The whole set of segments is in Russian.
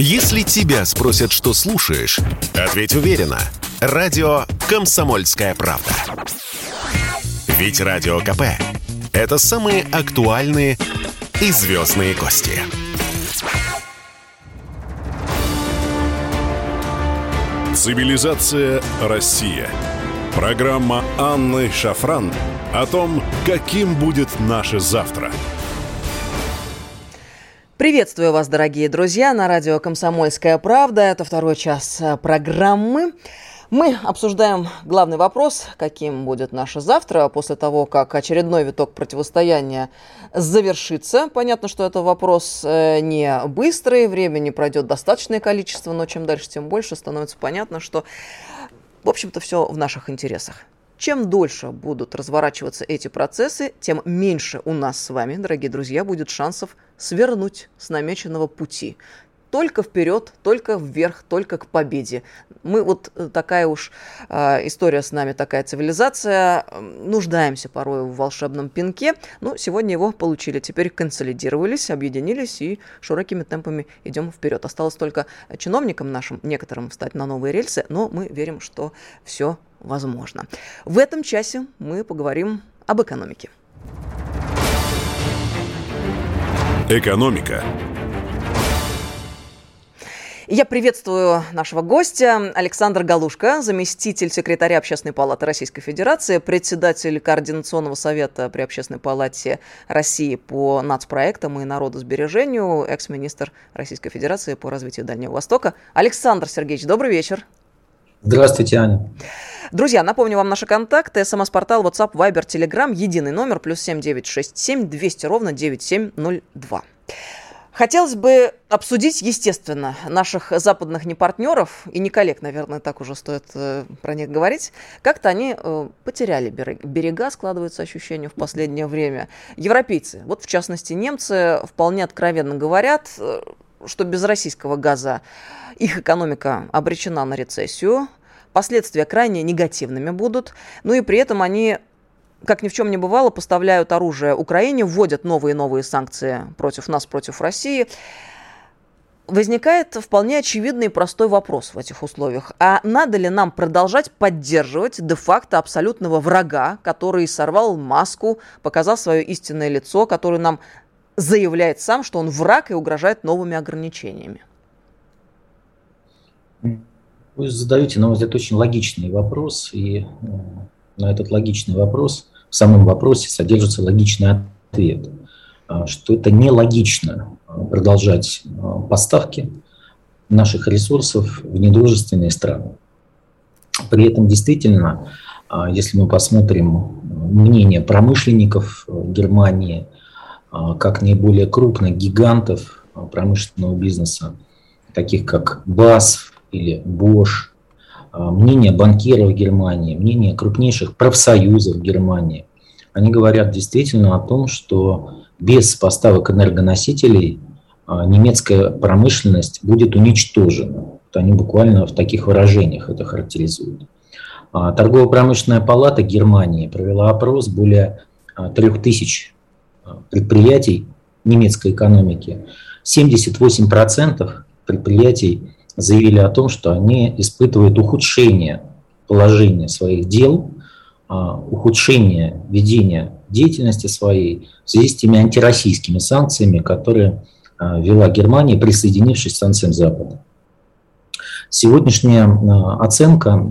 Если тебя спросят, что слушаешь, ответь уверенно. Радио «Комсомольская правда». Ведь Радио КП – это самые актуальные и звездные гости. Цивилизация Россия. Программа Анны Шафран о том, каким будет наше завтра – Приветствую вас, дорогие друзья, на радио «Комсомольская правда». Это второй час э, программы. Мы обсуждаем главный вопрос, каким будет наше завтра, после того, как очередной виток противостояния завершится. Понятно, что это вопрос э, не быстрый, времени пройдет достаточное количество, но чем дальше, тем больше становится понятно, что, в общем-то, все в наших интересах. Чем дольше будут разворачиваться эти процессы, тем меньше у нас с вами, дорогие друзья, будет шансов свернуть с намеченного пути только вперед, только вверх, только к победе. Мы вот э, такая уж э, история с нами, такая цивилизация, нуждаемся порой в волшебном пинке. Ну, сегодня его получили, теперь консолидировались, объединились и широкими темпами идем вперед. Осталось только чиновникам нашим, некоторым встать на новые рельсы, но мы верим, что все возможно. В этом часе мы поговорим об экономике. Экономика. Я приветствую нашего гостя Александр Галушка, заместитель секретаря Общественной палаты Российской Федерации, председатель Координационного совета при Общественной палате России по нацпроектам и народосбережению, экс-министр Российской Федерации по развитию Дальнего Востока. Александр Сергеевич, добрый вечер. Здравствуйте, Аня. Друзья, напомню вам наши контакты. СМС-портал, WhatsApp, Viber, Telegram. Единый номер, плюс 7967 200 ровно 9702. Хотелось бы обсудить, естественно, наших западных непартнеров, и не коллег, наверное, так уже стоит э, про них говорить. Как-то они э, потеряли берега, складывается ощущение в последнее время. Европейцы, вот в частности немцы, вполне откровенно говорят, э, что без российского газа их экономика обречена на рецессию, последствия крайне негативными будут, ну и при этом они как ни в чем не бывало, поставляют оружие Украине, вводят новые и новые санкции против нас, против России. Возникает вполне очевидный и простой вопрос в этих условиях. А надо ли нам продолжать поддерживать де-факто абсолютного врага, который сорвал маску, показал свое истинное лицо, который нам заявляет сам, что он враг и угрожает новыми ограничениями? Вы задаете, на мой взгляд, очень логичный вопрос, и э, на этот логичный вопрос в самом вопросе содержится логичный ответ, э, что это нелогично э, продолжать поставки наших ресурсов в недружественные страны. При этом действительно, если мы посмотрим мнение промышленников Германии, как наиболее крупных гигантов промышленного бизнеса, таких как БАСФ, или Bosch, а, мнение банкиров Германии, мнение крупнейших профсоюзов Германии. Они говорят действительно о том, что без поставок энергоносителей а, немецкая промышленность будет уничтожена. Вот они буквально в таких выражениях это характеризуют. А, торгово-промышленная палата Германии провела опрос более 3000 предприятий немецкой экономики. 78% предприятий заявили о том, что они испытывают ухудшение положения своих дел, а, ухудшение ведения деятельности своей в связи с теми антироссийскими санкциями, которые а, вела Германия, присоединившись к санкциям Запада. Сегодняшняя а, оценка,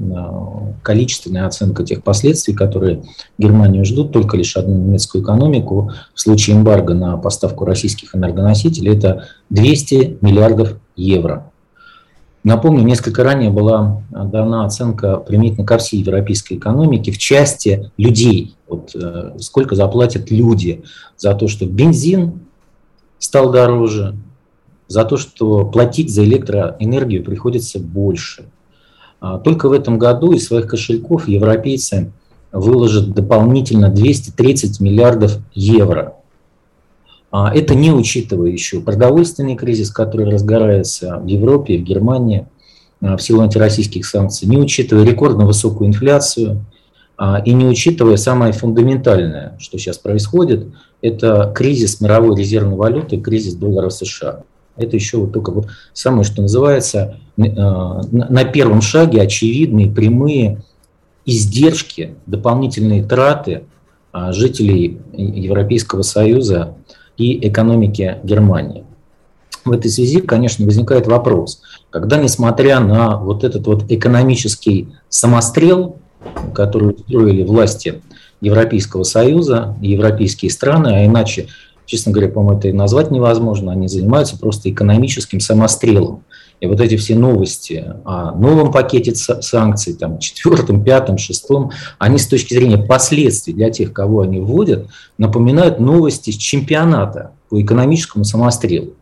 количественная оценка тех последствий, которые Германию ждут, только лишь одну немецкую экономику в случае эмбарго на поставку российских энергоносителей, это 200 миллиардов евро. Напомню, несколько ранее была дана оценка применительно ко всей европейской экономике в части людей. Вот, э, сколько заплатят люди за то, что бензин стал дороже, за то, что платить за электроэнергию приходится больше. А только в этом году из своих кошельков европейцы выложат дополнительно 230 миллиардов евро а, это не учитывая еще продовольственный кризис, который разгорается в Европе, в Германии а, в силу антироссийских санкций, не учитывая рекордно высокую инфляцию и не учитывая самое фундаментальное, что сейчас происходит, это кризис мировой резервной валюты, кризис доллара США. Это еще вот только вот самое, что называется, э, на первом шаге очевидные, прямые издержки, дополнительные траты а, жителей Европейского Союза и экономики Германии. В этой связи, конечно, возникает вопрос, когда, несмотря на вот этот вот экономический самострел, который устроили власти Европейского Союза, европейские страны, а иначе, честно говоря, по-моему, это и назвать невозможно, они занимаются просто экономическим самострелом. И вот эти все новости о новом пакете санкций, там, четвертом, пятом, шестом, они с точки зрения последствий для тех, кого они вводят, напоминают новости с чемпионата по экономическому самострелу.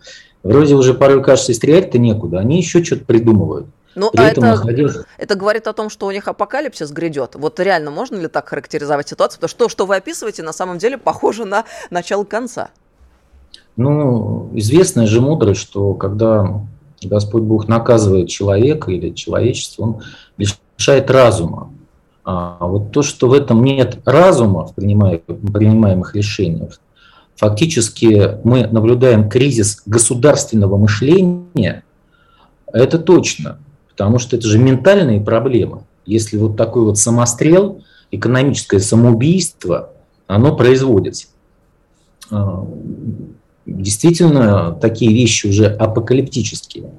Вроде уже порой кажется, стрелять-то некуда, они еще что-то придумывают. Ну, При а это, находился... это говорит о том, что у них апокалипсис грядет. Вот реально можно ли так характеризовать ситуацию? Потому что то, что вы описываете, на самом деле похоже на начало конца. Ну, известная же мудрость, что когда Господь Бог наказывает человека или человечество, он лишает разума. А вот то, что в этом нет разума в принимаемых решениях, фактически мы наблюдаем кризис государственного мышления, это точно, потому что это же ментальные проблемы. Если вот такой вот самострел, экономическое самоубийство, оно производится. А, действительно такие вещи уже апокалиптические.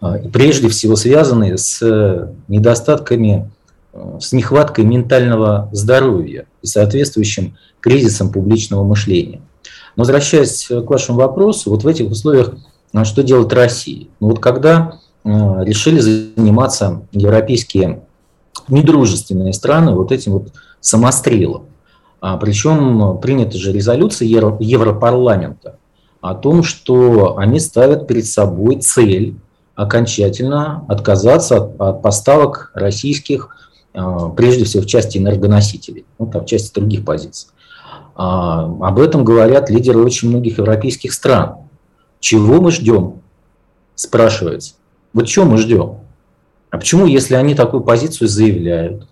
А, и прежде всего связанные с недостатками, а, с нехваткой ментального здоровья и соответствующим кризисом публичного мышления. Но возвращаясь к вашему вопросу, вот в этих условиях а, что делать Россия? Ну вот когда решили заниматься европейские недружественные страны вот этим вот самострелом, а, Причем принята же резолюция Европарламента о том, что они ставят перед собой цель окончательно отказаться от, от поставок российских, а, прежде всего в части энергоносителей, ну там в части других позиций. А, об этом говорят лидеры очень многих европейских стран. Чего мы ждем? Спрашивается. Вот чего мы ждем? А почему, если они такую позицию заявляют,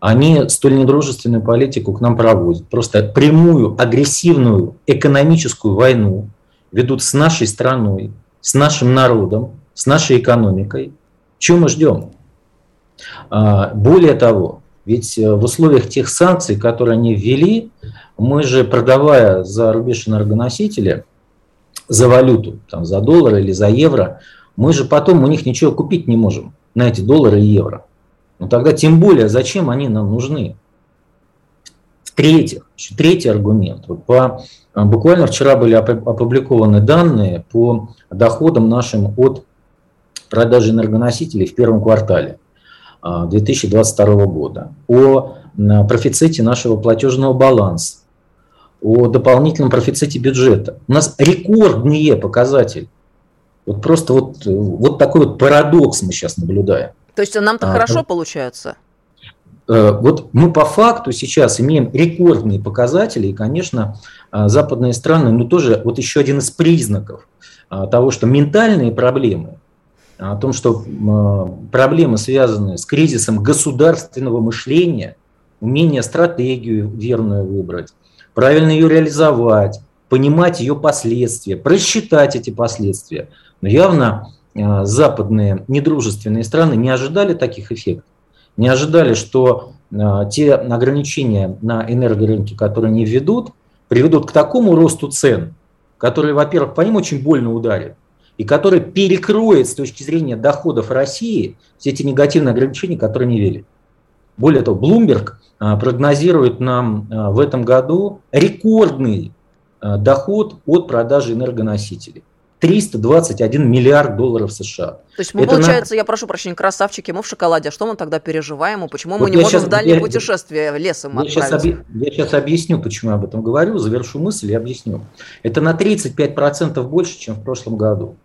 они столь недружественную политику к нам проводят. Просто прямую агрессивную экономическую войну ведут с нашей страной, с нашим народом, с нашей экономикой. Чего мы ждем? А, более того, ведь э, в условиях тех санкций, которые они ввели, мы же, продавая за рубеж энергоносителя, за валюту, там, за доллар или за евро, мы же потом у них ничего купить не можем на эти доллары и евро. Но ну, тогда тем более, зачем они нам нужны? В-третьих, еще третий аргумент. Вот по, а, буквально вчера были опубликованы данные по доходам нашим от продажи энергоносителей в первом квартале 2022 а, года, о профиците нашего платежного баланса, о дополнительном профиците бюджета. У нас рекордные показатели. Вот просто вот, вот такой вот парадокс мы сейчас наблюдаем. То есть нам-то а, хорошо ну, получается? Э, вот мы по факту сейчас имеем рекордные показатели, и, конечно, а, западные страны, ну тоже вот еще один из признаков а, того, что ментальные проблемы, о том, что проблемы, связанные с кризисом государственного мышления, умение стратегию верную выбрать, правильно ее реализовать, понимать ее последствия, просчитать эти последствия. Но явно Э, западные недружественные страны не ожидали таких эффектов, не ожидали, что э, те ограничения на энергорынке, которые они введут, приведут к такому росту цен, который, во-первых, по ним очень больно ударит, и который перекроет с точки зрения доходов России все эти негативные ограничения, которые не ввели. Более того, Bloomberg э, прогнозирует нам в этом году рекордный доход от продажи энергоносителей. 321 миллиард долларов США. То есть мы, Это получается, на... я прошу прощения, красавчики, мы в шоколаде. А что мы тогда переживаем? И почему вот мы не можем сейчас, в дальнее я, путешествие лесом я сейчас, объ... я сейчас объясню, почему я об этом говорю, завершу мысль и объясню. Это на 35% больше, чем в прошлом году.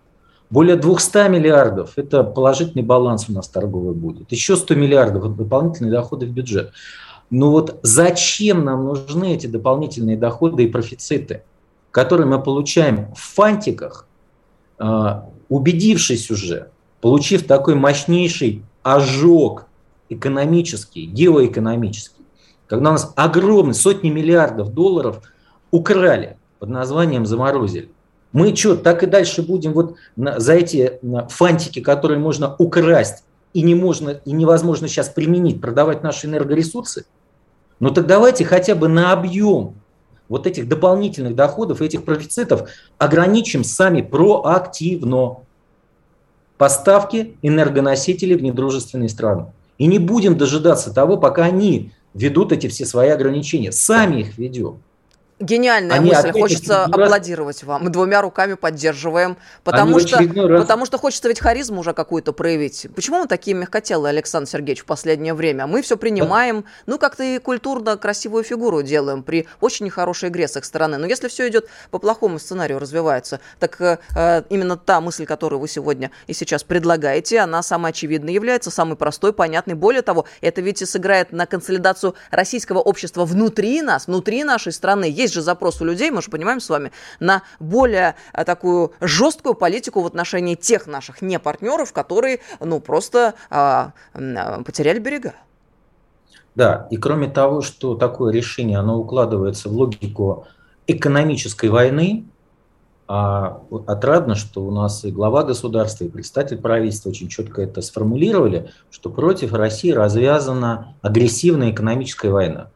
Более 200 миллиардов – это положительный баланс у нас торговый будет. Еще 100 миллиардов – дополнительные доходы в бюджет. Но вот зачем нам нужны эти дополнительные доходы и профициты, которые мы получаем в фантиках, убедившись уже, получив такой мощнейший ожог экономический, геоэкономический, когда у нас огромные сотни миллиардов долларов украли под названием заморозили. Мы что, так и дальше будем вот за эти фантики, которые можно украсть и, не можно, и невозможно сейчас применить, продавать наши энергоресурсы? Ну так давайте хотя бы на объем вот этих дополнительных доходов, этих профицитов ограничим сами проактивно поставки энергоносителей в недружественные страны. И не будем дожидаться того, пока они ведут эти все свои ограничения. Сами их ведем. Гениальная Они мысль. Хочется раз... аплодировать вам. Мы двумя руками поддерживаем. Потому что, раз... потому что хочется ведь харизму уже какую-то проявить. Почему мы такие мягкотелые, Александр Сергеевич, в последнее время? Мы все принимаем, ну, как-то и культурно красивую фигуру делаем при очень нехорошей игре с их стороны. Но если все идет по плохому сценарию, развивается, так э, именно та мысль, которую вы сегодня и сейчас предлагаете, она самой очевидной является, самой простой, понятной. Более того, это ведь и сыграет на консолидацию российского общества внутри нас, внутри нашей страны. Есть есть же запрос у людей, мы же понимаем с вами, на более а, такую жесткую политику в отношении тех наших не партнеров, которые, ну, просто а, а, потеряли берега. Да, и кроме того, что такое решение, оно укладывается в логику экономической войны, а отрадно, что у нас и глава государства, и представитель правительства очень четко это сформулировали, что против России развязана агрессивная экономическая война.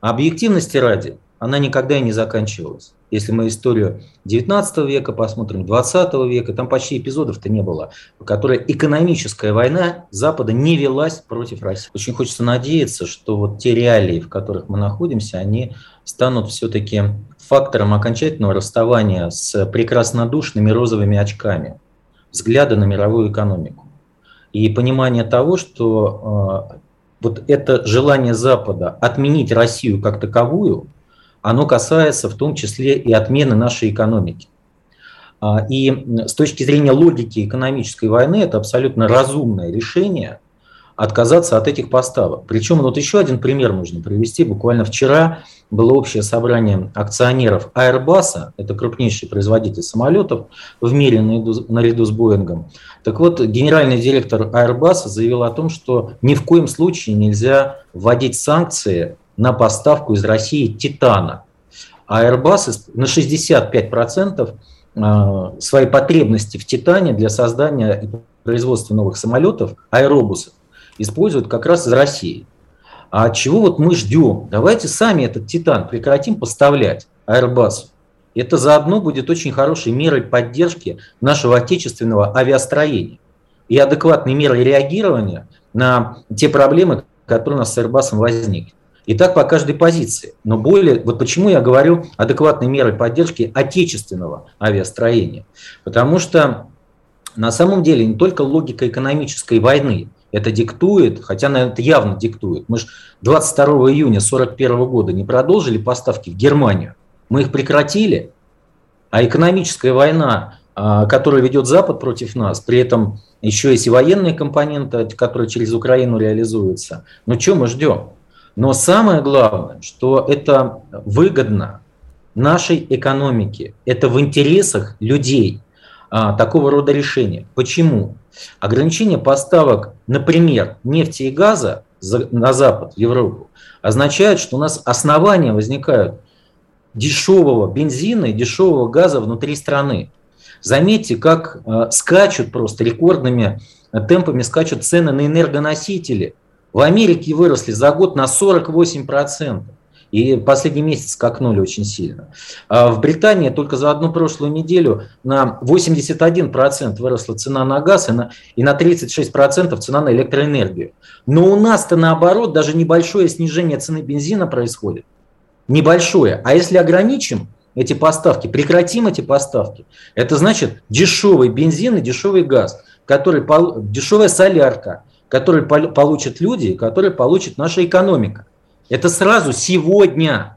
Объективности ради, она никогда и не заканчивалась. Если мы историю 19 века посмотрим, 20 века, там почти эпизодов-то не было, по которой экономическая война Запада не велась против России. Очень хочется надеяться, что вот те реалии, в которых мы находимся, они станут все-таки фактором окончательного расставания с прекраснодушными розовыми очками, взгляда на мировую экономику. И понимание того, что э, вот это желание Запада отменить Россию как таковую – оно касается в том числе и отмены нашей экономики. А, и с точки зрения логики экономической войны это абсолютно разумное решение отказаться от этих поставок. Причем вот еще один пример нужно привести. Буквально вчера было общее собрание акционеров Airbus, это крупнейший производитель самолетов в мире наряду с Боингом. Так вот, генеральный директор Airbus заявил о том, что ни в коем случае нельзя вводить санкции на поставку из России титана. А Airbus на 65% э, свои потребности в титане для создания и производства новых самолетов, аэробусов, используют как раз из России. А чего вот мы ждем? Давайте сами этот титан прекратим поставлять Airbus. Это заодно будет очень хорошей мерой поддержки нашего отечественного авиастроения и адекватной мерой реагирования на те проблемы, которые у нас с Airbus возникли. И так по каждой позиции. Но более, вот почему я говорю адекватной мерой поддержки отечественного авиастроения. Потому что на самом деле не только логика экономической войны это диктует, хотя, наверное, это явно диктует. Мы же 22 июня 1941 года не продолжили поставки в Германию. Мы их прекратили, а экономическая война, а, которую ведет Запад против нас, при этом еще есть и военные компоненты, которые через Украину реализуются. Ну что мы ждем? Но самое главное, что это выгодно нашей экономике, это в интересах людей а, такого рода решения. Почему? Ограничение поставок, например, нефти и газа на Запад, в Европу, означает, что у нас основания возникают дешевого бензина и дешевого газа внутри страны. Заметьте, как э, скачут просто рекордными темпами скачут цены на энергоносители – в Америке выросли за год на 48%. И последний месяц скакнули очень сильно. А в Британии только за одну прошлую неделю на 81% выросла цена на газ и на, и на 36% цена на электроэнергию. Но у нас-то наоборот даже небольшое снижение цены бензина происходит. Небольшое. А если ограничим эти поставки, прекратим эти поставки, это значит дешевый бензин и дешевый газ, который, дешевая солярка, который получат люди, которые получит наша экономика. Это сразу сегодня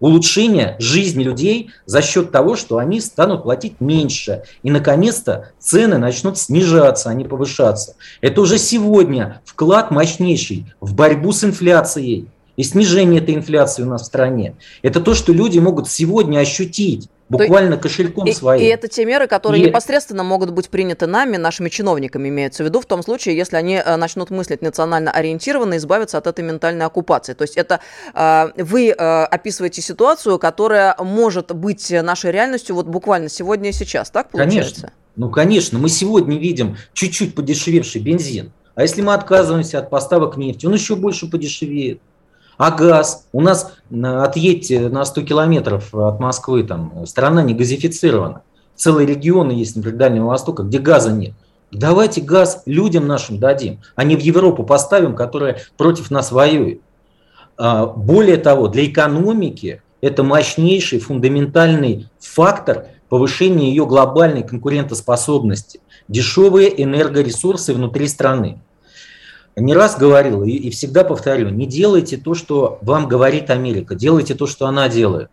улучшение жизни людей за счет того, что они станут платить меньше. И, наконец-то, цены начнут снижаться, а не повышаться. Это уже сегодня вклад мощнейший в борьбу с инфляцией и снижение этой инфляции у нас в стране. Это то, что люди могут сегодня ощутить. Буквально То кошельком и, своим. И это те меры, которые и... непосредственно могут быть приняты нами, нашими чиновниками, имеется в виду, в том случае, если они э, начнут мыслить национально ориентированно, избавиться от этой ментальной оккупации. То есть это э, вы описываете ситуацию, которая может быть нашей реальностью вот буквально сегодня и сейчас, так получается? Конечно. Ну, конечно, мы сегодня видим чуть-чуть подешевевший бензин. А если мы отказываемся от поставок нефти, он еще больше подешевеет. А газ? У нас, отъедьте на 100 километров от Москвы, там страна не газифицирована. Целые регионы есть, например, Дальнего Востока, где газа нет. Давайте газ людям нашим дадим, а не в Европу поставим, которая против нас воюет. А, более того, для экономики это мощнейший фундаментальный фактор повышения ее глобальной конкурентоспособности. Дешевые энергоресурсы внутри страны не раз говорил и, и всегда повторю, не делайте то, что вам говорит Америка, делайте то, что она делает.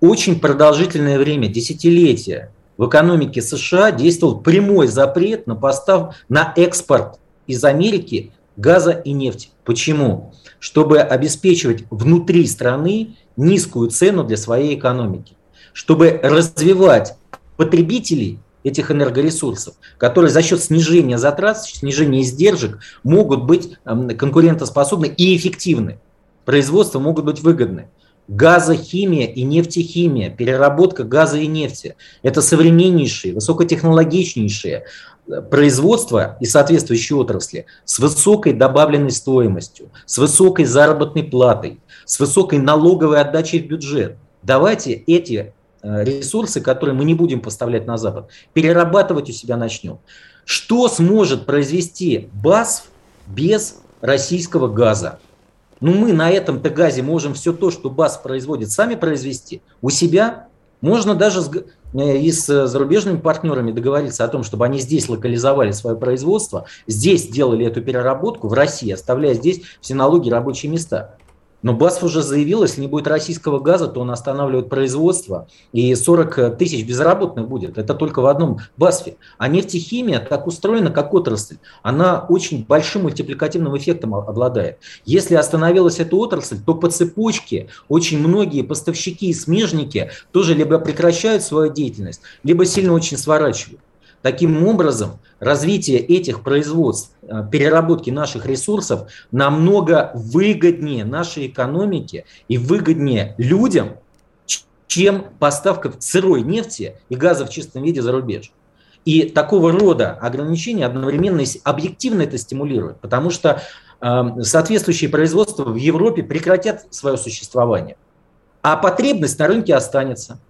Очень продолжительное время, десятилетия, в экономике США действовал прямой запрет на постав, на экспорт из Америки газа и нефти. Почему? Чтобы обеспечивать внутри страны низкую цену для своей экономики, чтобы развивать потребителей этих энергоресурсов, которые за счет снижения затрат, снижения издержек могут быть эм, конкурентоспособны и эффективны. Производства могут быть выгодны. Газохимия и нефтехимия, переработка газа и нефти – это современнейшие, высокотехнологичнейшие э, производства и соответствующие отрасли с высокой добавленной стоимостью, с высокой заработной платой, с высокой налоговой отдачей в бюджет. Давайте эти ресурсы, которые мы не будем поставлять на Запад, перерабатывать у себя начнем. Что сможет произвести БАСФ без российского газа? Ну, мы на этом-то газе можем все то, что БАСФ производит, сами произвести у себя. Можно даже с, э, и с зарубежными партнерами договориться о том, чтобы они здесь локализовали свое производство, здесь делали эту переработку в России, оставляя здесь все налоги рабочие места. Но БАСФ уже заявил, если не будет российского газа, то он останавливает производство, и 40 тысяч безработных будет. Это только в одном БАСФе. А нефтехимия так устроена, как отрасль. Она очень большим мультипликативным эффектом обладает. Если остановилась эта отрасль, то по цепочке очень многие поставщики и смежники тоже либо прекращают свою деятельность, либо сильно очень сворачивают. Таким образом, развитие этих производств, э, переработки наших ресурсов намного выгоднее нашей экономике и выгоднее людям, чем поставка сырой нефти и газа в чистом виде за рубеж. И такого рода ограничения одновременно объективно это стимулируют, потому что э, соответствующие производства в Европе прекратят свое существование, а потребность на рынке останется.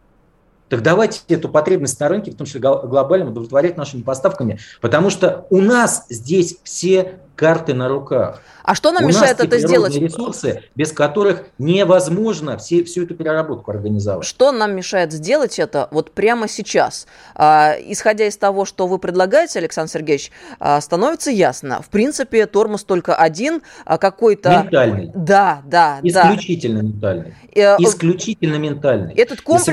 Так давайте эту потребность на рынке, в том числе глобально, удовлетворять нашими поставками, потому что у нас здесь все карты на руках. А что нам У мешает это сделать? ресурсы, без которых невозможно все, всю эту переработку организовать. Что нам мешает сделать это вот прямо сейчас? А, исходя из того, что вы предлагаете, Александр Сергеевич, а, становится ясно. В принципе, тормоз только один, а какой-то... Ментальный. Да, да, Исключительно да. ментальный. Э, Исключительно ментальный. Этот комплекс, И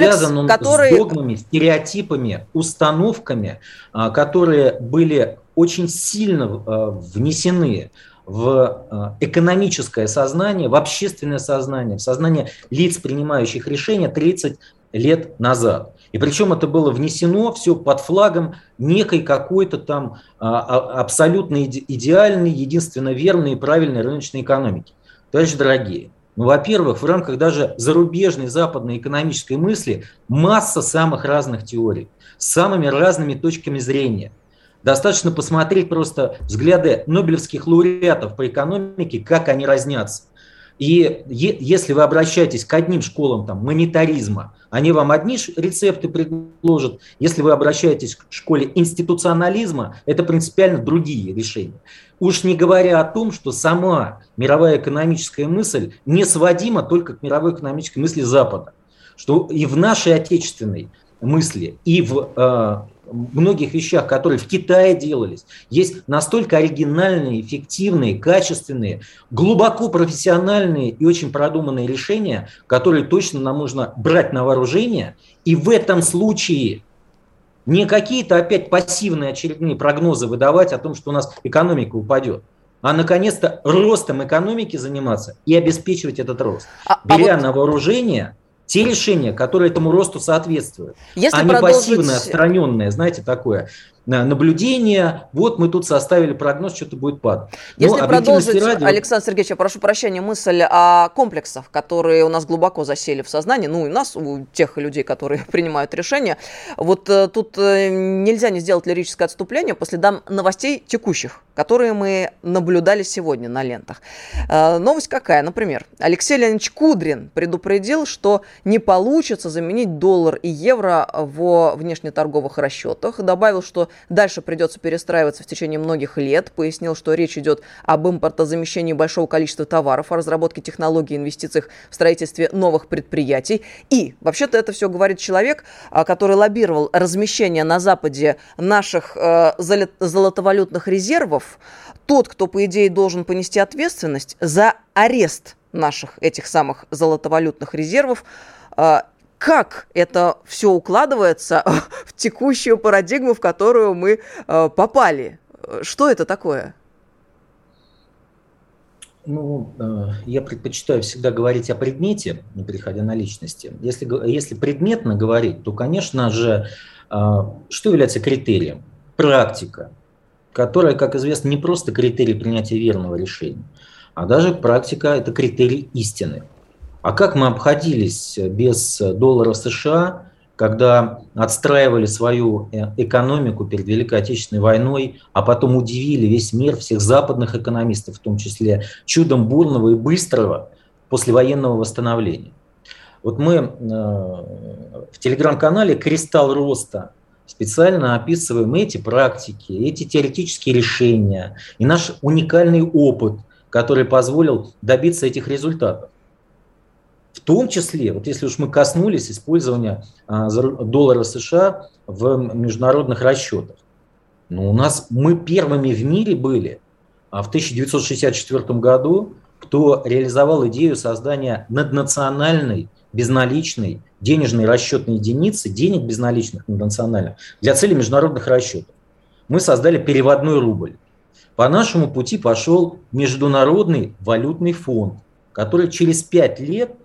который... с догмами, стереотипами, установками, а, которые были очень сильно э, внесены в э, экономическое сознание, в общественное сознание, в сознание лиц, принимающих решения 30 лет назад. И причем это было внесено все под флагом некой какой-то там а, а, абсолютно идеальной, единственно верной и правильной рыночной экономики. Товарищи дорогие, ну, во-первых, в рамках даже зарубежной западной экономической мысли масса самых разных теорий, с самыми разными точками зрения – Достаточно посмотреть просто взгляды нобелевских лауреатов по экономике, как они разнятся. И если вы обращаетесь к одним школам там, монетаризма, они вам одни рецепты предложат. Если вы обращаетесь к школе институционализма, это принципиально другие решения. Уж не говоря о том, что сама мировая экономическая мысль не сводима только к мировой экономической мысли Запада. Что и в нашей отечественной мысли, и в э, многих вещах, которые в Китае делались, есть настолько оригинальные, эффективные, качественные, глубоко профессиональные и очень продуманные решения, которые точно нам нужно брать на вооружение. И в этом случае не какие-то опять пассивные очередные прогнозы выдавать о том, что у нас экономика упадет, а наконец-то ростом экономики заниматься и обеспечивать этот рост, а, а беря а вот... на вооружение – те решения, которые этому росту соответствуют, Если а не продолжить... пассивное, отстраненное, знаете, такое наблюдение, вот мы тут составили прогноз, что-то будет падать. Если Но продолжить, ради... Александр Сергеевич, я прошу прощения, мысль о комплексах, которые у нас глубоко засели в сознании, ну и у нас, у тех людей, которые принимают решения, вот э, тут э, нельзя не сделать лирическое отступление по следам новостей текущих, которые мы наблюдали сегодня на лентах. Э, новость какая? Например, Алексей Леонидович Кудрин предупредил, что не получится заменить доллар и евро во внешнеторговых расчетах, добавил, что дальше придется перестраиваться в течение многих лет. Пояснил, что речь идет об импортозамещении большого количества товаров, о разработке технологий, инвестициях в строительстве новых предприятий. И, вообще-то, это все говорит человек, а, который лоббировал размещение на Западе наших э, золотовалютных резервов. Тот, кто, по идее, должен понести ответственность за арест наших этих самых золотовалютных резервов, э, как это все укладывается в текущую парадигму, в которую мы э, попали. Что это такое? Ну, э, я предпочитаю всегда говорить о предмете, не переходя на личности. Если, если предметно говорить, то, конечно же, э, что является критерием? Практика, которая, как известно, не просто критерий принятия верного решения, а даже практика – это критерий истины. А как мы обходились без доллара США, когда отстраивали свою э, экономику перед Великой Отечественной войной, а потом удивили весь мир, всех западных экономистов, в том числе чудом бурного и быстрого послевоенного восстановления. Вот мы э, в телеграм-канале «Кристалл роста» специально описываем эти практики, эти теоретические решения и наш уникальный опыт, который позволил добиться этих результатов. В том числе, вот если уж мы коснулись использования а, доллара США в международных расчетах, ну, у нас мы первыми в мире были а, в 1964 году, кто реализовал идею создания наднациональной безналичной денежной расчетной единицы, денег безналичных наднациональных, для цели международных расчетов. Мы создали переводной рубль. По нашему пути пошел Международный валютный фонд, который через пять лет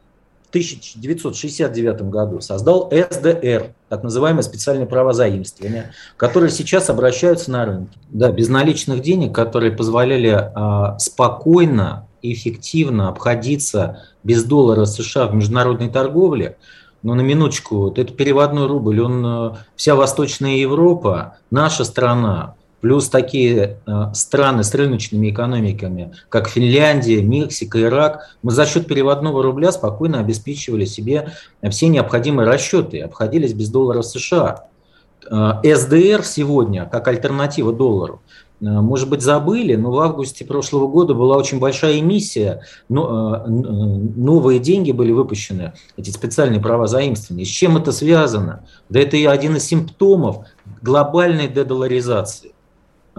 1969 году создал СДР, так называемое специальное право заимствования, которые сейчас обращаются на рынке. Да, безналичных денег, которые позволяли а, спокойно и эффективно обходиться без доллара США в международной торговле. Но на минуточку, вот этот переводной рубль, он а, вся Восточная Европа, наша страна, плюс такие э, страны с рыночными экономиками, как Финляндия, Мексика, Ирак, мы за счет переводного рубля спокойно обеспечивали себе все необходимые расчеты, обходились без доллара США. Э, СДР сегодня, как альтернатива доллару, э, может быть, забыли, но в августе прошлого года была очень большая эмиссия, новые деньги были выпущены, эти специальные права заимствования. С чем это связано? Да это и один из симптомов глобальной дедоларизации.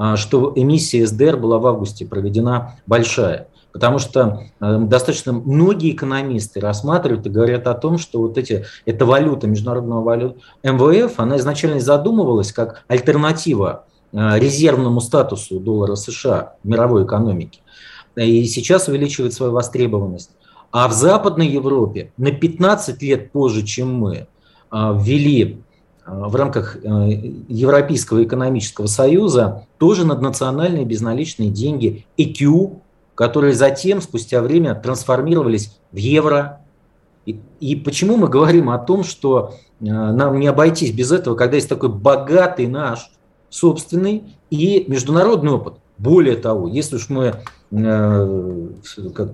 А, что эмиссия СДР была в августе проведена большая. Потому что э, достаточно многие экономисты рассматривают и говорят о том, что вот эти, эта валюта, международного валют МВФ, она изначально задумывалась как альтернатива э, резервному статусу доллара США в мировой экономике. И сейчас увеличивает свою востребованность. А в Западной Европе на 15 лет позже, чем мы, э, ввели в рамках э, Европейского экономического союза тоже наднациональные безналичные деньги EQ, которые затем, спустя время, трансформировались в евро. И, и почему мы говорим о том, что э, нам не обойтись без этого, когда есть такой богатый наш собственный и международный опыт. Более того, если уж мы э,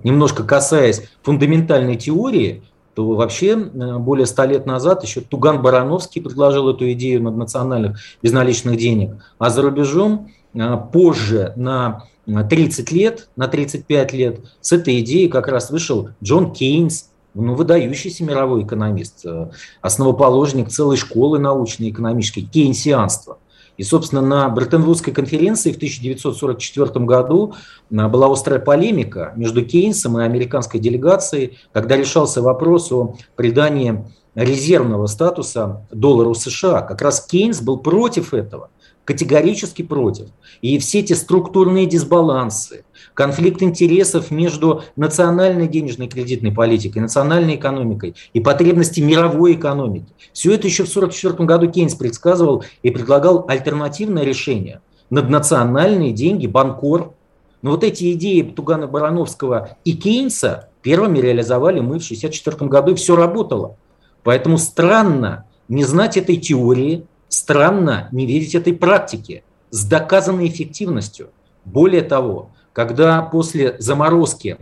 немножко касаясь фундаментальной теории, то вообще э, более ста лет назад еще Туган Барановский предложил эту идею наднациональных безналичных денег, а за рубежом э, позже на 30 лет, на 35 лет с этой идеей как раз вышел Джон Кейнс, ну, выдающийся мировой экономист, э, основоположник целой школы научной экономической, кейнсианства. И, собственно, на Бреттон-Вудской конференции в 1944 году а, была острая полемика между Кейнсом и американской делегацией, когда решался вопрос о придании резервного статуса доллару США. Как раз Кейнс был против этого. Категорически против. И все эти структурные дисбалансы, конфликт интересов между национальной денежной кредитной политикой, национальной экономикой и потребности мировой экономики. Все это еще в 1944 году Кейнс предсказывал и предлагал альтернативное решение. Наднациональные деньги, банкор. Но вот эти идеи Тугана Барановского и Кейнса первыми реализовали мы в 1964 году, и все работало. Поэтому странно не знать этой теории, странно не видеть этой практики с доказанной эффективностью. Более того, когда после заморозки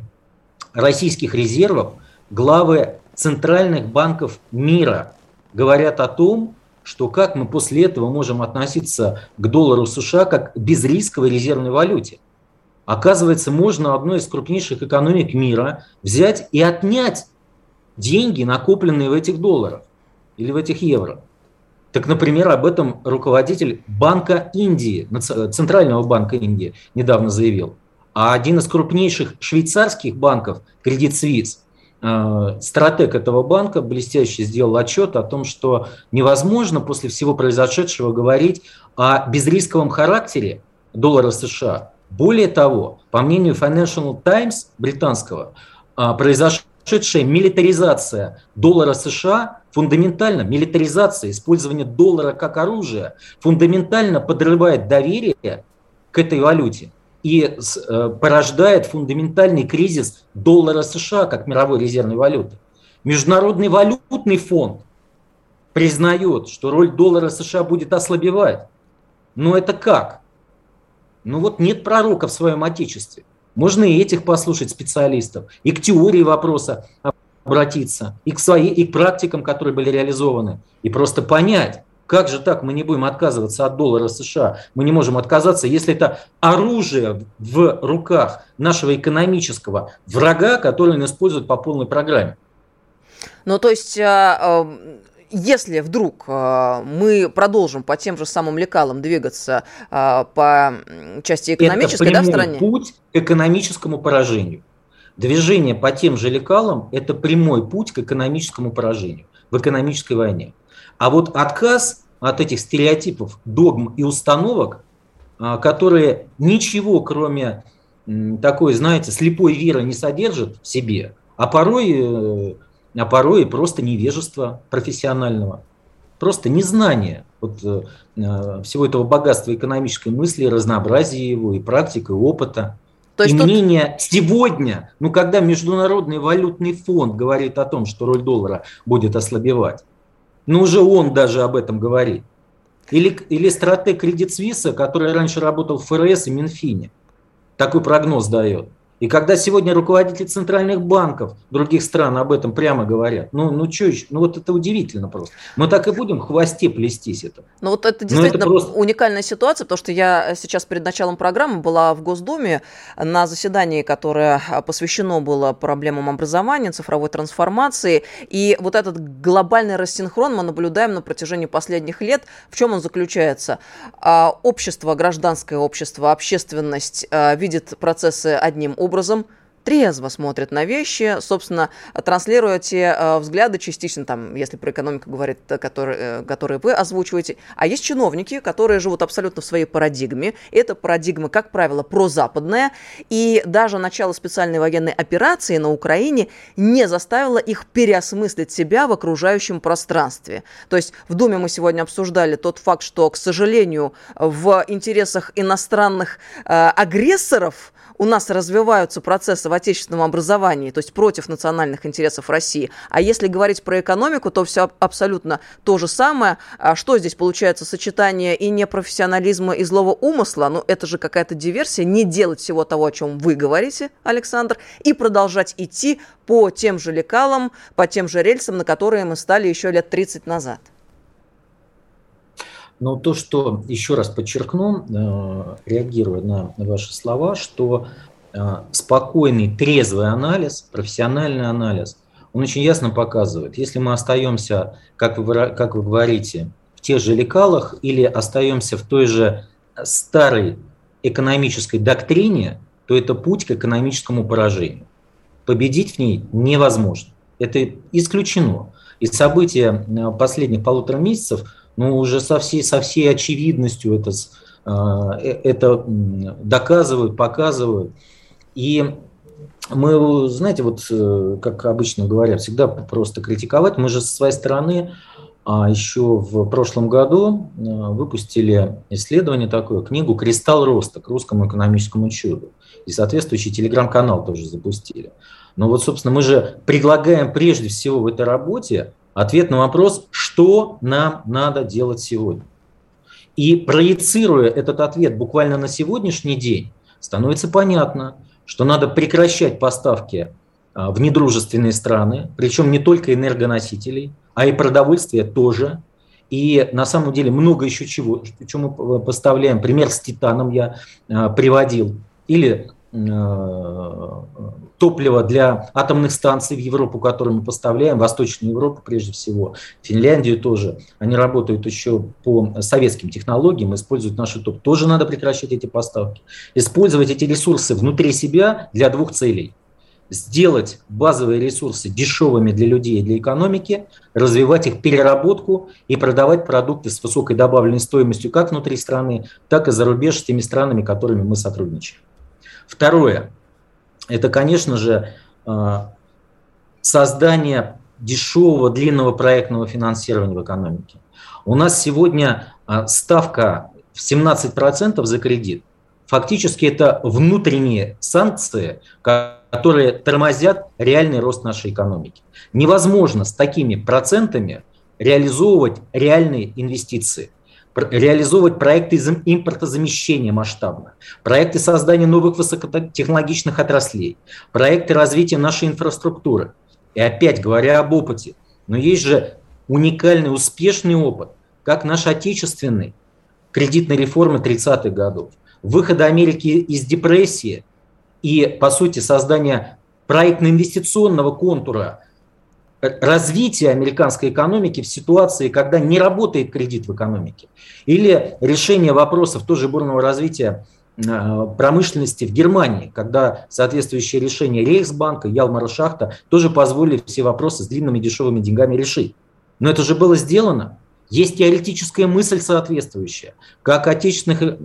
российских резервов главы центральных банков мира говорят о том, что как мы после этого можем относиться к доллару США как безрисковой резервной валюте. Оказывается, можно одной из крупнейших экономик мира взять и отнять деньги, накопленные в этих долларах или в этих евро. Так, например, об этом руководитель Банка Индии, Центрального банка Индии, недавно заявил. А один из крупнейших швейцарских банков, Credit Suisse, э, стратег этого банка блестяще сделал отчет о том, что невозможно после всего произошедшего говорить о безрисковом характере доллара США. Более того, по мнению Financial Times британского, э, произошедшая милитаризация доллара США фундаментально милитаризация, использование доллара как оружия фундаментально подрывает доверие к этой валюте и э, порождает фундаментальный кризис доллара США как мировой резервной валюты. Международный валютный фонд признает, что роль доллара США будет ослабевать. Но это как? Ну вот нет пророка в своем отечестве. Можно и этих послушать специалистов, и к теории вопроса обратиться и к своей, и к практикам, которые были реализованы, и просто понять, как же так мы не будем отказываться от доллара США? Мы не можем отказаться, если это оружие в руках нашего экономического врага, который он использует по полной программе. Ну, то есть, а, а, если вдруг а, мы продолжим по тем же самым лекалам двигаться по части экономической, это да, в стране? путь к экономическому поражению. Движение по тем же лекалам – это прямой путь к экономическому поражению в экономической войне. А вот отказ от этих стереотипов, догм и установок, а, которые ничего, кроме такой, знаете, слепой веры не содержат в себе, а порой, э, а порой просто невежество профессионального, просто незнание вот, э, э, всего этого богатства экономической мысли, разнообразия его и практики, и опыта. То есть и тут... мнение сегодня, ну когда Международный валютный фонд говорит о том, что роль доллара будет ослабевать, ну уже он даже об этом говорит. Или, или стратег Credit Suisse, который раньше работал в ФРС и Минфине, такой прогноз дает. И когда сегодня руководители центральных банков других стран об этом прямо говорят, ну, ну что еще, ну вот это удивительно просто. Мы так и будем в хвосте плестись это. Ну вот это действительно это просто... уникальная ситуация, потому что я сейчас перед началом программы была в Госдуме на заседании, которое посвящено было проблемам образования, цифровой трансформации, и вот этот глобальный рассинхрон мы наблюдаем на протяжении последних лет. В чем он заключается? А, общество, гражданское общество, общественность а, видит процессы одним образом, образом трезво смотрят на вещи, собственно, транслируя те э, взгляды частично, там, если про экономику говорит, э, которые, э, которые вы озвучиваете. А есть чиновники, которые живут абсолютно в своей парадигме. Эта парадигма, как правило, прозападная. И даже начало специальной военной операции на Украине не заставило их переосмыслить себя в окружающем пространстве. То есть в Думе мы сегодня обсуждали тот факт, что, к сожалению, в интересах иностранных э, агрессоров у нас развиваются процессы в отечественном образовании, то есть против национальных интересов России. А если говорить про экономику, то все абсолютно то же самое. А что здесь получается? Сочетание и непрофессионализма, и злого умысла? Ну, это же какая-то диверсия. Не делать всего того, о чем вы говорите, Александр, и продолжать идти по тем же лекалам, по тем же рельсам, на которые мы стали еще лет 30 назад. Но то, что, еще раз подчеркну, э, реагируя на ваши слова, что э, спокойный, трезвый анализ, профессиональный анализ, он очень ясно показывает, если мы остаемся, как вы, как вы говорите, в тех же лекалах или остаемся в той же старой экономической доктрине, то это путь к экономическому поражению. Победить в ней невозможно. Это исключено. И события э, последних полутора месяцев – Ну, уже со всей, со всей очевидностью это, это доказывают, показывают. И мы, знаете, вот как обычно говорят, всегда просто критиковать. Мы же со своей стороны а еще в прошлом году выпустили исследование такое, книгу «Кристалл роста» к русскому экономическому чуду. И соответствующий телеграм-канал тоже запустили. Но вот, собственно, мы же предлагаем прежде всего в этой работе ответ на вопрос, что нам надо делать сегодня. И проецируя этот ответ буквально на сегодняшний день, становится понятно, что надо прекращать поставки а, в недружественные страны, причем не только энергоносителей, а и продовольствие тоже. И на самом деле много еще чего, что мы поставляем. Пример с титаном я а, приводил. Или топливо для атомных станций в Европу, которые мы поставляем, Восточную Европу прежде всего, Финляндию тоже. Они работают еще по советским технологиям, используют наши топ. Тоже надо прекращать эти поставки. Использовать эти ресурсы внутри себя для двух целей. Сделать базовые ресурсы дешевыми для людей и для экономики, развивать их переработку и продавать продукты с высокой добавленной стоимостью как внутри страны, так и за рубеж с теми странами, которыми мы сотрудничаем. Второе, это, конечно же, э, создание дешевого длинного проектного финансирования в экономике. У нас сегодня э, ставка в 17% за кредит. Фактически это внутренние санкции, которые тормозят реальный рост нашей экономики. Невозможно с такими процентами реализовывать реальные инвестиции реализовывать проекты импортозамещения масштабно, проекты создания новых высокотехнологичных отраслей, проекты развития нашей инфраструктуры. И опять говоря об опыте, но есть же уникальный, успешный опыт, как наш отечественный кредитной реформы 30-х годов, выхода Америки из депрессии и, по сути, создания проектно-инвестиционного контура развития американской экономики в ситуации, когда не работает кредит в экономике. Или решение вопросов тоже бурного развития э, промышленности в Германии, когда соответствующие решения Рейхсбанка, Ялмара Шахта тоже позволили все вопросы с длинными дешевыми деньгами решить. Но это же было сделано. Есть теоретическая мысль соответствующая, как отечественных э,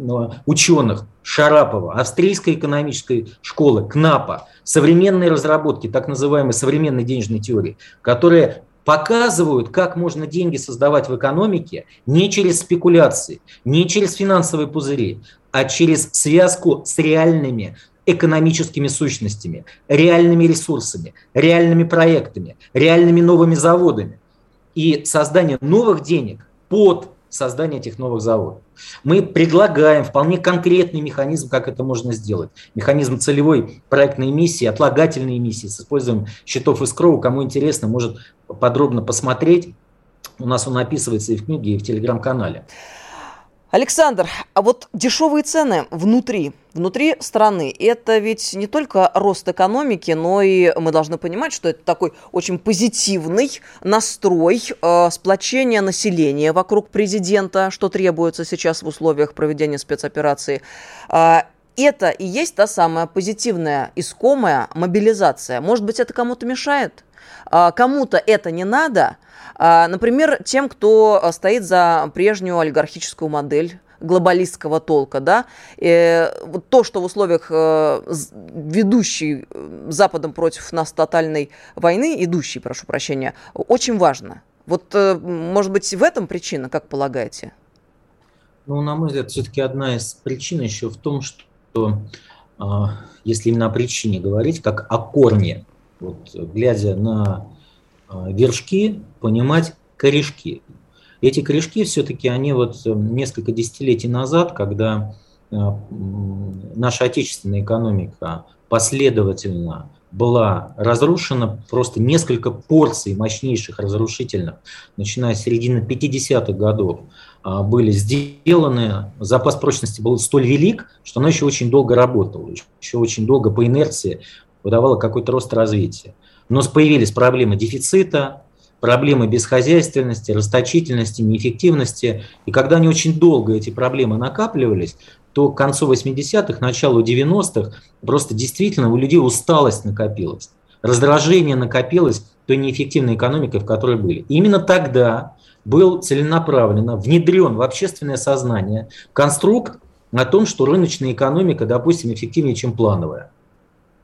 ученых Шарапова, австрийской экономической школы, КНАПа, современные разработки, так называемой современной денежной теории, которые показывают, как можно деньги создавать в экономике не через спекуляции, не через финансовые пузыри, а через связку с реальными экономическими сущностями, реальными ресурсами, реальными проектами, реальными новыми заводами и создание новых денег под создание этих новых заводов. Мы предлагаем вполне конкретный механизм, как это можно сделать. Механизм целевой проектной эмиссии, отлагательной эмиссии с использованием счетов искроу. Кому интересно, может подробно посмотреть. У нас он описывается и в книге, и в телеграм-канале. Александр, а вот дешевые цены внутри, внутри страны, это ведь не только рост экономики, но и мы должны понимать, что это такой очень позитивный настрой э, сплочения населения вокруг президента, что требуется сейчас в условиях проведения спецоперации. Э, это и есть та самая позитивная, искомая мобилизация. Может быть, это кому-то мешает? Э, кому-то это не надо – например, тем, кто э, стоит за прежнюю олигархическую модель глобалистского толка, да, и вот то, что в условиях э, ведущей э, Западом против нас тотальной войны, идущей, прошу прощения, очень важно. Вот, может быть, в этом причина, как полагаете? Ну, на мой взгляд, все-таки одна из причин еще в том, что а, если именно о причине говорить, как о корне, вот, глядя на а, вершки, понимать корешки. Эти корешки все-таки, они вот э, несколько десятилетий назад, когда э, наша отечественная экономика последовательно была разрушена, просто несколько порций мощнейших разрушительных, начиная с середины 50-х годов, а, были сделаны. Запас прочности был столь велик, что она еще очень долго работала, еще очень долго по инерции выдавала какой-то рост развития. Но появились проблемы дефицита, проблемы бесхозяйственности, расточительности, неэффективности. И когда они очень долго, эти проблемы накапливались, то к концу 80-х, началу 90-х просто действительно у людей усталость накопилась, раздражение накопилось той неэффективной экономикой, в которой были. И именно тогда был целенаправленно внедрен в общественное сознание конструкт о том, что рыночная экономика, допустим, эффективнее, чем плановая.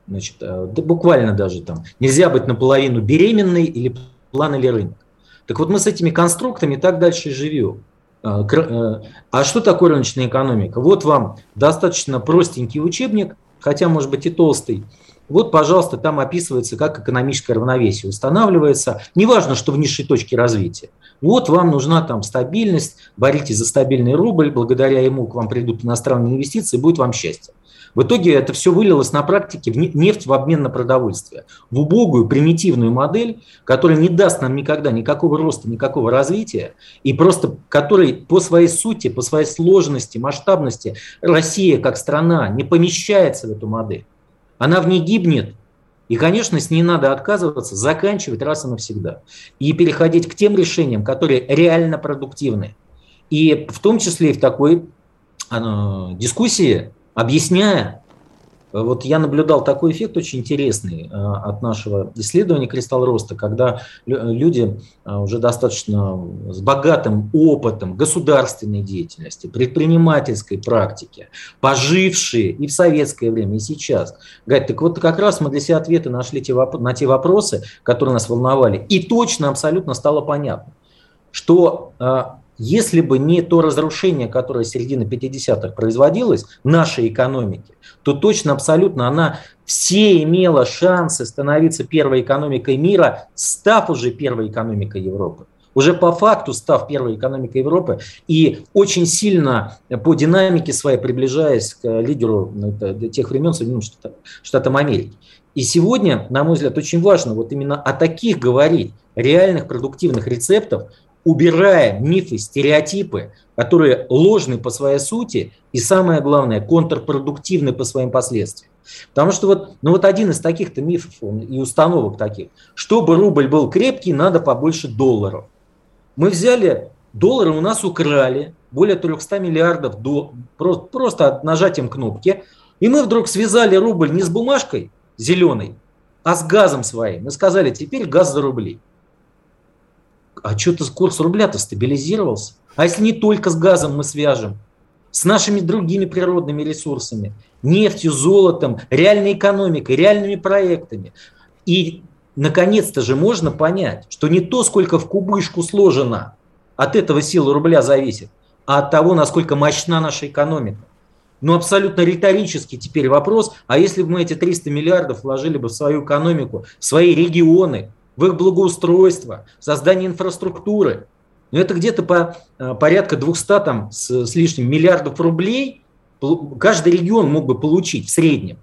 Значит, э, да буквально даже там нельзя быть наполовину беременной или план или рынок. Так вот мы с этими конструктами так дальше и живем. А, э, а что такое рыночная экономика? Вот вам достаточно простенький учебник, хотя может быть и толстый. Вот, пожалуйста, там описывается, как экономическое равновесие устанавливается. Неважно, что в низшей точке развития. Вот вам нужна там стабильность, боритесь за стабильный рубль, благодаря ему к вам придут иностранные инвестиции, будет вам счастье. В итоге это все вылилось на практике в нефть в обмен на продовольствие. В убогую, примитивную модель, которая не даст нам никогда никакого роста, никакого развития, и просто которой по своей сути, по своей сложности, масштабности Россия как страна не помещается в эту модель. Она в ней гибнет, и, конечно, с ней надо отказываться, заканчивать раз и навсегда. И переходить к тем решениям, которые реально продуктивны. И в том числе и в такой э, дискуссии объясняя, вот я наблюдал такой эффект очень интересный э, от нашего исследования «Кристалл роста», когда люди э, уже достаточно с богатым опытом государственной деятельности, предпринимательской практики, пожившие и в советское время, и сейчас, говорят, так вот как раз мы для себя ответы нашли на те вопросы, которые нас волновали, и точно абсолютно стало понятно, что э, если бы не то разрушение, которое с середины 50-х производилось в нашей экономике, то точно, абсолютно она все имела шансы становиться первой экономикой мира, став уже первой экономикой Европы. Уже по факту став первой экономикой Европы и очень сильно по динамике своей приближаясь к лидеру ну, тех времен Соединенных Штатам Америки. И сегодня, на мой взгляд, очень важно вот именно о таких говорить, реальных продуктивных рецептов, убирая мифы, стереотипы, которые ложны по своей сути и, самое главное, контрпродуктивны по своим последствиям. Потому что вот, ну вот один из таких-то мифов и установок таких, чтобы рубль был крепкий, надо побольше долларов. Мы взяли, доллары у нас украли, более 300 миллиардов до, просто, просто нажатием кнопки, и мы вдруг связали рубль не с бумажкой зеленой, а с газом своим. Мы сказали, теперь газ за рубли а что-то курс рубля-то стабилизировался. А если не только с газом мы свяжем, с нашими другими природными ресурсами, нефтью, золотом, реальной экономикой, реальными проектами. И, наконец-то же, можно понять, что не то, сколько в кубышку сложено, от этого сила рубля зависит, а от того, насколько мощна наша экономика. Ну, абсолютно риторический теперь вопрос, а если бы мы эти 300 миллиардов вложили бы в свою экономику, в свои регионы, в их благоустройство, создание инфраструктуры. Но это где-то по э, порядка 200 там, с, с лишним миллиардов рублей каждый регион мог бы получить в среднем.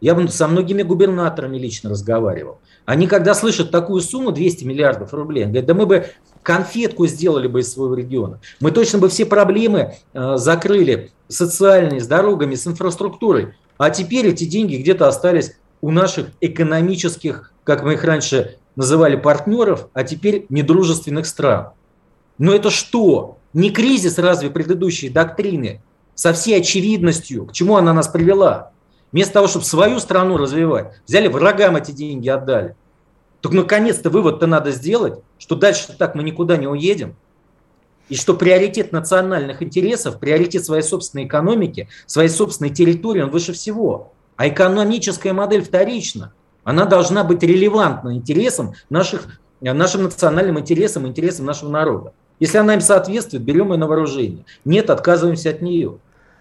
Я со многими губернаторами лично разговаривал. Они, когда слышат такую сумму, 200 миллиардов рублей, говорят, да мы бы конфетку сделали бы из своего региона. Мы точно бы все проблемы э, закрыли социальные, с дорогами, с инфраструктурой. А теперь эти деньги где-то остались у наших экономических, как мы их раньше называли партнеров, а теперь недружественных стран. Но это что? Не кризис разве предыдущей доктрины со всей очевидностью, к чему она нас привела? Вместо того, чтобы свою страну развивать, взяли врагам эти деньги, отдали. Так наконец-то вывод-то надо сделать, что дальше так мы никуда не уедем. И что приоритет национальных интересов, приоритет своей собственной экономики, своей собственной территории, он выше всего. А экономическая модель вторична она должна быть релевантна интересам наших, нашим национальным интересам, интересам нашего народа. Если она им соответствует, берем ее на вооружение. Нет, отказываемся от нее.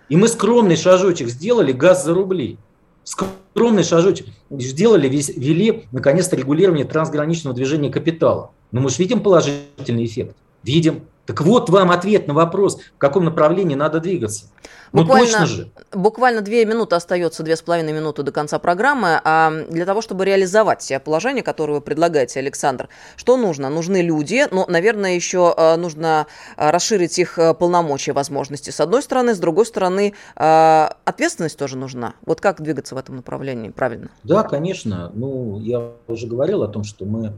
И мы скромный шажочек сделали, газ за рубли. Скромный шажочек сделали, ввели, наконец-то, регулирование трансграничного движения капитала. Но мы же видим положительный эффект. Видим. Так вот вам ответ на вопрос, в каком направлении надо двигаться. Ну, буквально, точно же. Буквально две минуты остается, две с половиной минуты до конца программы. А для того, чтобы реализовать положение, которое вы предлагаете, Александр, что нужно? Нужны люди, но, наверное, еще э, нужно э, расширить их э, полномочия, возможности. С одной стороны, с другой стороны, ответственность тоже нужна. Вот как двигаться в этом направлении правильно? Да, конечно. Ну, я уже говорил о том, что мы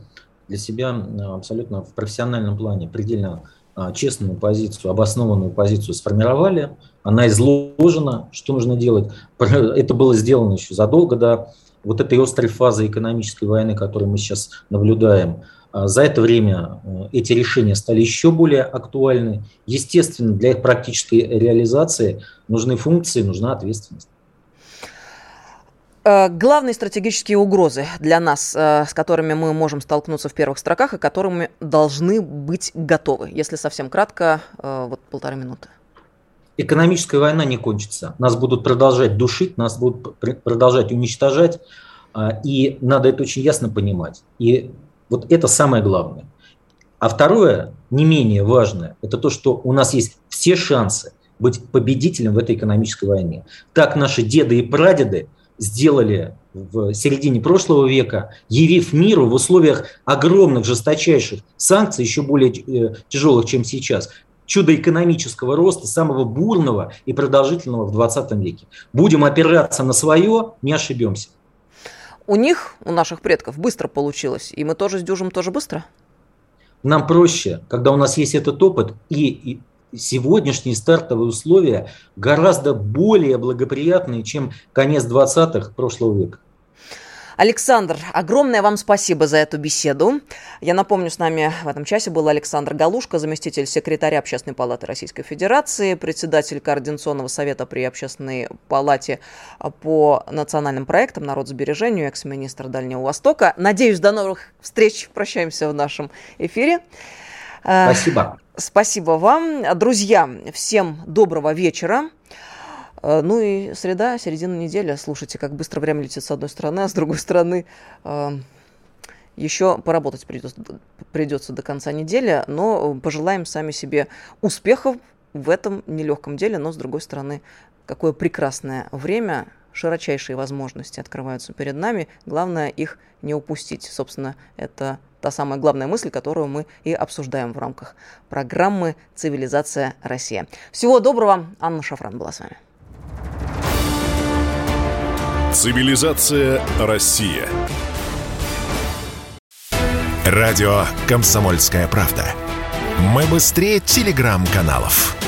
для себя абсолютно в профессиональном плане предельно честную позицию, обоснованную позицию сформировали, она изложена, что нужно делать. Это было сделано еще задолго до вот этой острой фазы экономической войны, которую мы сейчас наблюдаем. А за это время э, эти решения стали еще более актуальны. Естественно, для их практической реализации нужны функции, нужна ответственность. Э, главные стратегические угрозы для нас, э, с которыми мы можем столкнуться в первых строках и которыми должны быть готовы, если совсем кратко, вот полторы минуты. Экономическая война не кончится. Нас будут продолжать душить, нас будут продолжать уничтожать. А, и надо это очень ясно понимать. И вот это самое главное. А второе, не менее важное, это то, что у нас есть все шансы быть победителем в этой экономической войне. Так наши деды и прадеды сделали в середине прошлого века, явив миру в условиях огромных, жесточайших санкций, еще более э, тяжелых, чем сейчас, чудо экономического роста, самого бурного и продолжительного в 20 веке. Будем опираться на свое, не ошибемся. У них, у наших предков, быстро получилось, и мы тоже сдюжим тоже быстро? Нам проще, когда у нас есть этот опыт, и, и сегодняшние стартовые условия гораздо более благоприятные, чем конец 20-х прошлого века. Александр, огромное вам спасибо за эту беседу. Я напомню, с нами в этом часе был Александр Галушка, заместитель секретаря Общественной палаты Российской Федерации, председатель Координационного совета при Общественной палате по национальным проектам народосбережению, экс-министр Дальнего Востока. Надеюсь, до новых встреч. Прощаемся в нашем эфире. Спасибо. Спасибо вам. Друзья, всем доброго вечера. Э, ну и среда, середина недели. Слушайте, как быстро время летит с одной стороны, а с другой стороны э, еще поработать придется, придется до конца недели, но пожелаем сами себе успехов в этом нелегком деле, но с другой стороны, какое прекрасное время, широчайшие возможности открываются перед нами, главное их не упустить. Собственно, это та самая главная мысль, которую мы и обсуждаем в рамках программы «Цивилизация Россия». Всего доброго. Анна Шафран была с вами. Цивилизация Россия. Радио Комсомольская правда. Мы быстрее телеграм-каналов.